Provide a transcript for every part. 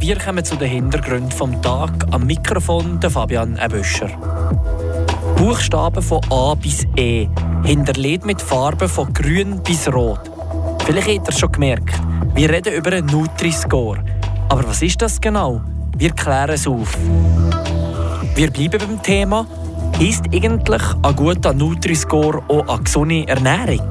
wir kommen zu den Hintergründen vom Tag. Am Mikrofon der Fabian Ebüscher. Buchstaben von A bis E, hinterlegt mit Farben von grün bis rot. Vielleicht habt ihr schon gemerkt, wir reden über einen Nutri-Score. Aber was ist das genau? Wir klären es auf. Wir bleiben beim Thema. Ist eigentlich ein guter Nutri-Score auch eine gesunde Ernährung?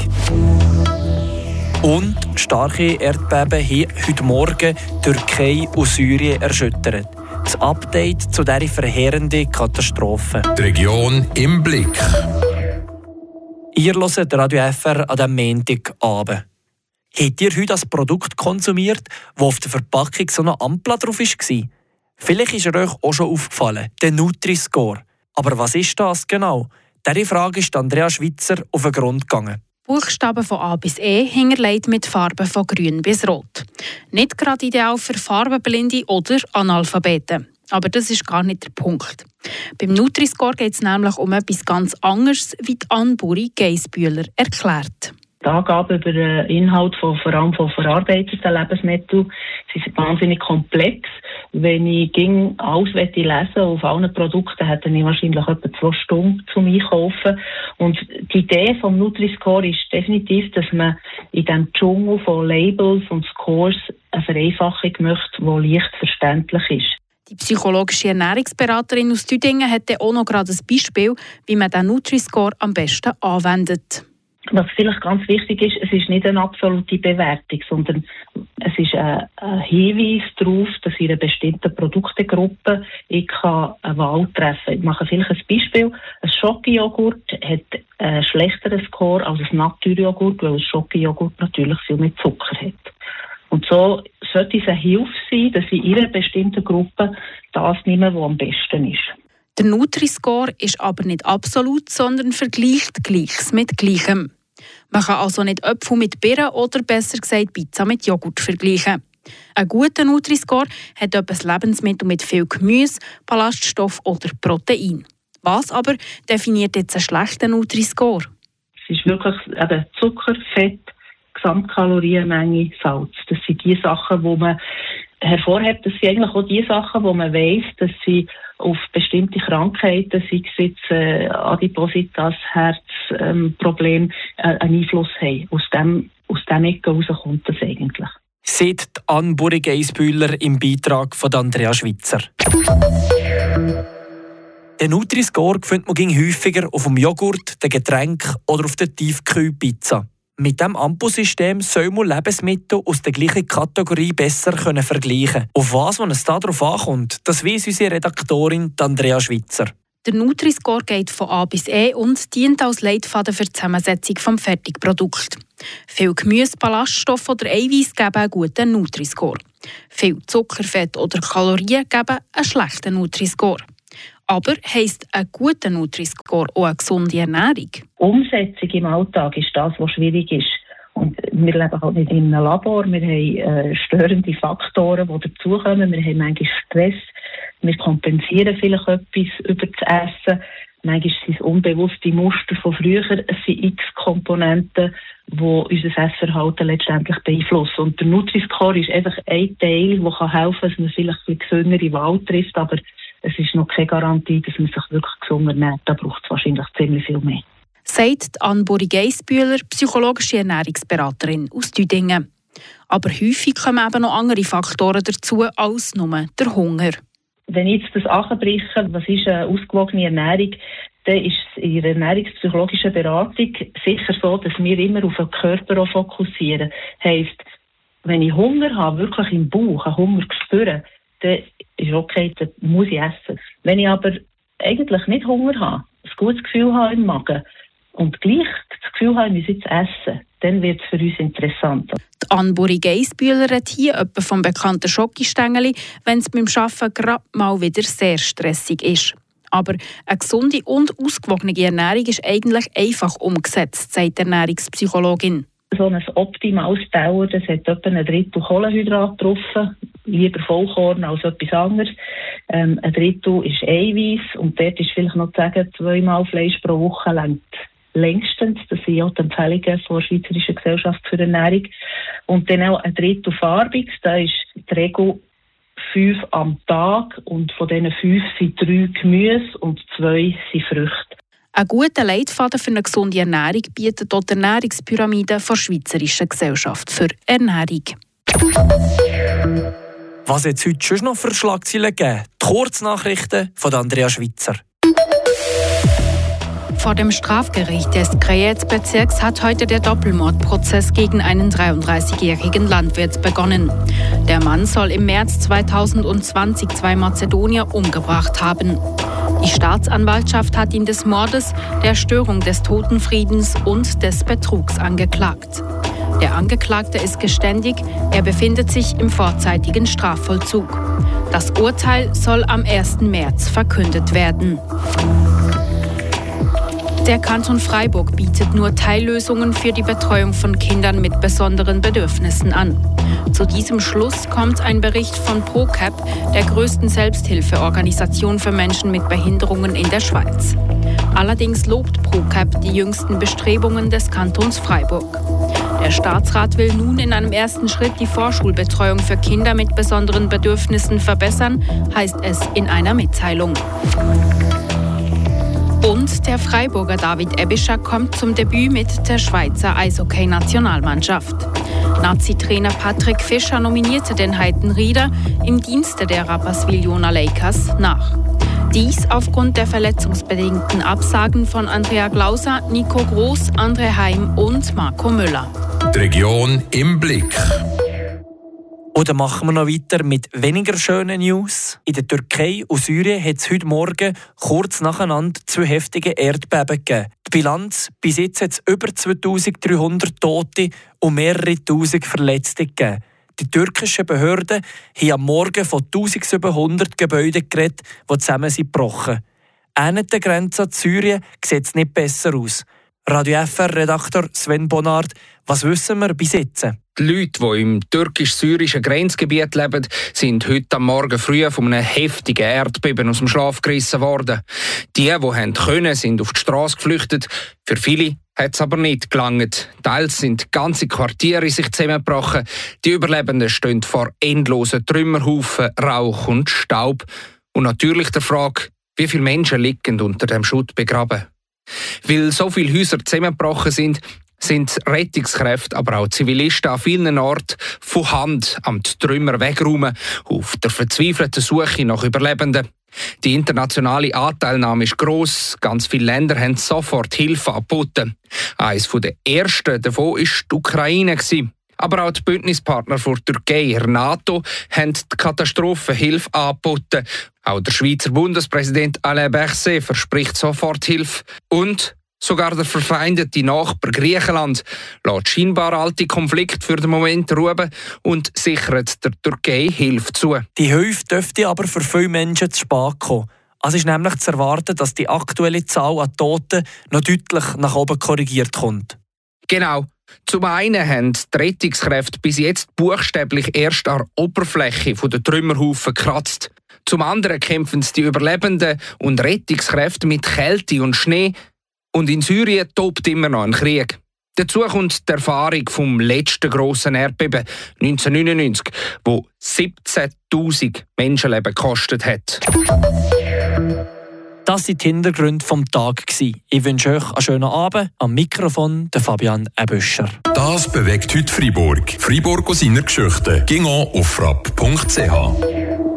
Und starke Erdbeben haben heute Morgen Türkei und Syrien erschüttert. Das Update zu dieser verheerenden Katastrophe. Die Region im Blick. Ihr hört Radio FR an diesem Montagabend. Habt ihr heute das Produkt konsumiert, das auf der Verpackung so eine Ampel drauf war? Vielleicht ist er euch auch schon aufgefallen, der Nutri-Score. Aber was ist das genau? Diese Frage ist Andrea Schwitzer auf den Grund gegangen. Buchstaben von A bis E hinterlegt mit Farben von grün bis rot. Nicht gerade ideal für Farbenblinde oder Analphabeten. Aber das ist gar nicht der Punkt. Beim Nutri-Score geht es nämlich um etwas ganz anderes, wie die Anburi Geisbühler erklärt. Die Angaben über den Inhalt von, vor allem von verarbeiteten Lebensmitteln sind wahnsinnig komplex. Wenn ich alles lesen auf allen Produkten, hätte ich wahrscheinlich etwa zwei Stunden zum Einkaufen. Und die Idee vom Nutri-Score ist definitiv, dass man in diesem Dschungel von Labels und Scores eine Vereinfachung möchte, die leicht verständlich ist. Die psychologische Ernährungsberaterin aus Tüdingen hat auch noch gerade ein Beispiel, wie man den Nutri-Score am besten anwendet. Was vielleicht ganz wichtig ist, es ist nicht eine absolute Bewertung, sondern es ist ein, Hinweis darauf, dass in einer bestimmten Produktegruppe ich eine Wahl treffen kann. Ich mache vielleicht ein Beispiel. Ein Schokojoghurt hat einen schlechteren Score als ein Naturjoghurt, weil ein Schokojoghurt natürlich viel mehr Zucker hat. Und so sollte es eine Hilfe sein, dass ich in einer bestimmten Gruppe das nehme, was am besten ist. Der Nutri-Score ist aber nicht absolut, sondern vergleicht Gleiches mit Gleichem. Man kann also nicht Äpfel mit Birnen oder besser gesagt Pizza mit Joghurt vergleichen. Ein guter Nutri-Score hat etwas Lebensmittel mit viel Gemüse, Ballaststoff oder Protein. Was aber definiert jetzt einen schlechten Nutri-Score? Es ist wirklich eben Zucker, Fett, Gesamtkalorienmenge, Salz. Das sind die Sachen, wo man hervorhebt. Das sind eigentlich auch die Sachen, wo man weiß, dass sie auf bestimmte Krankheiten, sei es jetzt äh, Adipositas, Herzproblem, ähm, äh, einen Einfluss haben. Aus dem, aus dem Ecke heraus kommt das eigentlich. Sieht Anne Burrig-Eisbühler im Beitrag von Andrea Schwitzer. Den Nutri-Score findet man häufiger auf dem Joghurt, dem Getränk oder auf der Tiefkühlpizza. Mit diesem Ampelsystem soll man Lebensmittel aus der gleichen Kategorie besser können vergleichen Auf was es darauf ankommt, das weiß unsere Redaktorin Andrea Schwitzer. Der Nutri-Score geht von A bis E und dient als Leitfaden für die Zusammensetzung des Fertigprodukts. Viel Gemüse, Ballaststoff oder Eiweiß geben einen guten Nutri-Score. Viel Zucker, Fett oder Kalorien geben einen schlechten Nutri-Score. Aber heisst ein guter Nutri-Score auch eine gesunde Ernährung? Umsetzung im Alltag ist das, was schwierig ist. Und wir leben halt nicht in einem Labor. Wir haben äh, störende Faktoren, die dazukommen. Wir haben manchmal Stress. Wir kompensieren vielleicht etwas über das Essen. Manchmal sind es unbewusste Muster von früher. Es sind x Komponenten, die unser Essverhalten letztendlich beeinflussen. Und der Nutri-Score ist einfach ein Teil, der helfen kann, dass man vielleicht eine gesündere Wahl trifft. Aber es ist noch keine Garantie, dass man sich wirklich gesund ernährt. Da braucht es wahrscheinlich ziemlich viel mehr. Sagt Anne Geisbühler, psychologische Ernährungsberaterin aus Düdingen. Aber häufig kommen eben noch andere Faktoren dazu als nur der Hunger. Wenn ich jetzt das anbreche, was ist eine ausgewogene Ernährung, dann ist es in der ernährungspsychologischen Beratung sicher so, dass wir immer auf den Körper fokussieren. Heißt, wenn ich Hunger habe, wirklich im Bauch einen Hunger spüre, dann ist okay, dann muss ich essen. Wenn ich aber eigentlich nicht Hunger habe, ein gutes Gefühl habe im Magen und gleich das Gefühl habe, ich muss jetzt essen, dann wird es für uns interessant. Die Anburi Geisbühler hat hier etwa vom bekannten Schokistängeli, wenn es beim Arbeiten gerade mal wieder sehr stressig ist. Aber eine gesunde und ausgewogene Ernährung ist eigentlich einfach umgesetzt, sagt die Ernährungspsychologin. So ein optimales Dauer, das hat etwa ein Drittel Kohlenhydrat drauf, lieber Vollkorn als etwas anderes. Ähm, ein Drittel ist Eiweiß und dort ist vielleicht noch zu sagen, zweimal Fleisch pro Woche längt längstens. Das sind auch die Empfehlungen der Schweizerischen Gesellschaft für Ernährung. Und dann auch ein Drittel farbig. Da ist die Regel fünf am Tag und von diesen fünf sind drei Gemüse und zwei sind Früchte. Ein guter Leitfaden für eine gesunde Ernährung bietet dort die Ernährungspyramide der Schweizerischen Gesellschaft für Ernährung. Was jetzt heute schon noch für Schlagzeilen geben? Die Kurznachrichten von Andrea Schweitzer. Vor dem Strafgericht des Krejez-Bezirks hat heute der Doppelmordprozess gegen einen 33-jährigen Landwirt begonnen. Der Mann soll im März 2020 zwei Mazedonier umgebracht haben. Die Staatsanwaltschaft hat ihn des Mordes, der Störung des Totenfriedens und des Betrugs angeklagt. Der Angeklagte ist geständig, er befindet sich im vorzeitigen Strafvollzug. Das Urteil soll am 1. März verkündet werden. Der Kanton Freiburg bietet nur Teillösungen für die Betreuung von Kindern mit besonderen Bedürfnissen an. Zu diesem Schluss kommt ein Bericht von ProCap, der größten Selbsthilfeorganisation für Menschen mit Behinderungen in der Schweiz. Allerdings lobt ProCap die jüngsten Bestrebungen des Kantons Freiburg. Der Staatsrat will nun in einem ersten Schritt die Vorschulbetreuung für Kinder mit besonderen Bedürfnissen verbessern, heißt es in einer Mitteilung. Und der Freiburger David Ebischer kommt zum Debüt mit der Schweizer Eishockey-Nationalmannschaft. Nazi-Trainer Patrick Fischer nominierte den Heiten Rieder im Dienste der Rapperswil-Jona Lakers nach. Dies aufgrund der verletzungsbedingten Absagen von Andrea Glauser, Nico Groß, André Heim und Marco Müller. Die Region im Blick. Oder machen wir noch weiter mit weniger schönen News? In der Türkei und Syrien hat es heute Morgen kurz nacheinander zwei heftige Erdbeben gegeben. Die Bilanz bis jetzt hat es über 2300 Tote und mehrere Tausend Verletzte gegeben. Die türkischen Behörden haben am Morgen von 1700 Gebäuden geredet, die zusammen sind gebrochen. An der Grenze zu Syrien sieht es nicht besser aus. Radio FR-Redakteur Sven Bonard, was wissen wir bis jetzt? Die Leute, die im türkisch-syrischen Grenzgebiet leben, sind heute am Morgen früh von einem heftigen Erdbeben aus dem Schlaf gerissen worden. Die, die haben können, sind auf die Straße geflüchtet. Für viele hat es aber nicht gelangt. Teils sind ganze Quartiere sich zusammengebrochen. Die Überlebenden stehen vor endlosen Trümmerhaufen, Rauch und Staub. Und natürlich der Frage, wie viele Menschen liegen unter dem Schutt begraben. Weil so viele Häuser zusammengebrochen sind, sind Rettungskräfte, aber auch Zivilisten an vielen Orten von Hand am Trümmer wegräumen, auf der verzweifelten Suche nach Überlebenden. Die internationale Anteilnahme ist gross. Ganz viele Länder haben sofort Hilfe angeboten. Eines der ersten davon war die Ukraine. Aber auch die Bündnispartner der Türkei, der NATO, haben die Katastrophenhilfe angeboten. Auch der Schweizer Bundespräsident Alain Berset verspricht sofort Hilfe. Und Sogar der verfeindete Nachbar Griechenland lässt scheinbar alte Konflikte für den Moment ruhen und sichert der Türkei Hilfe zu. Die Hilfe dürfte aber für viele Menschen zu spät kommen. Es ist nämlich zu erwarten, dass die aktuelle Zahl an Toten noch deutlich nach oben korrigiert kommt. Genau. Zum einen haben die Rettungskräfte bis jetzt buchstäblich erst an der Oberfläche der Trümmerhaufen gekratzt. Zum anderen kämpfen die Überlebenden und Rettungskräfte mit Kälte und Schnee und in Syrien tobt immer noch ein Krieg. Dazu kommt die Erfahrung vom letzten grossen Erdbeben 1999, wo 17.000 Menschenleben gekostet hat. Das waren die Hintergründe des Tages. Ich wünsche euch einen schönen Abend. Am Mikrofon der Fabian Ebüscher. Das bewegt heute Freiburg. Freiburg aus seiner Geschichte. Ging auf frapp.ch.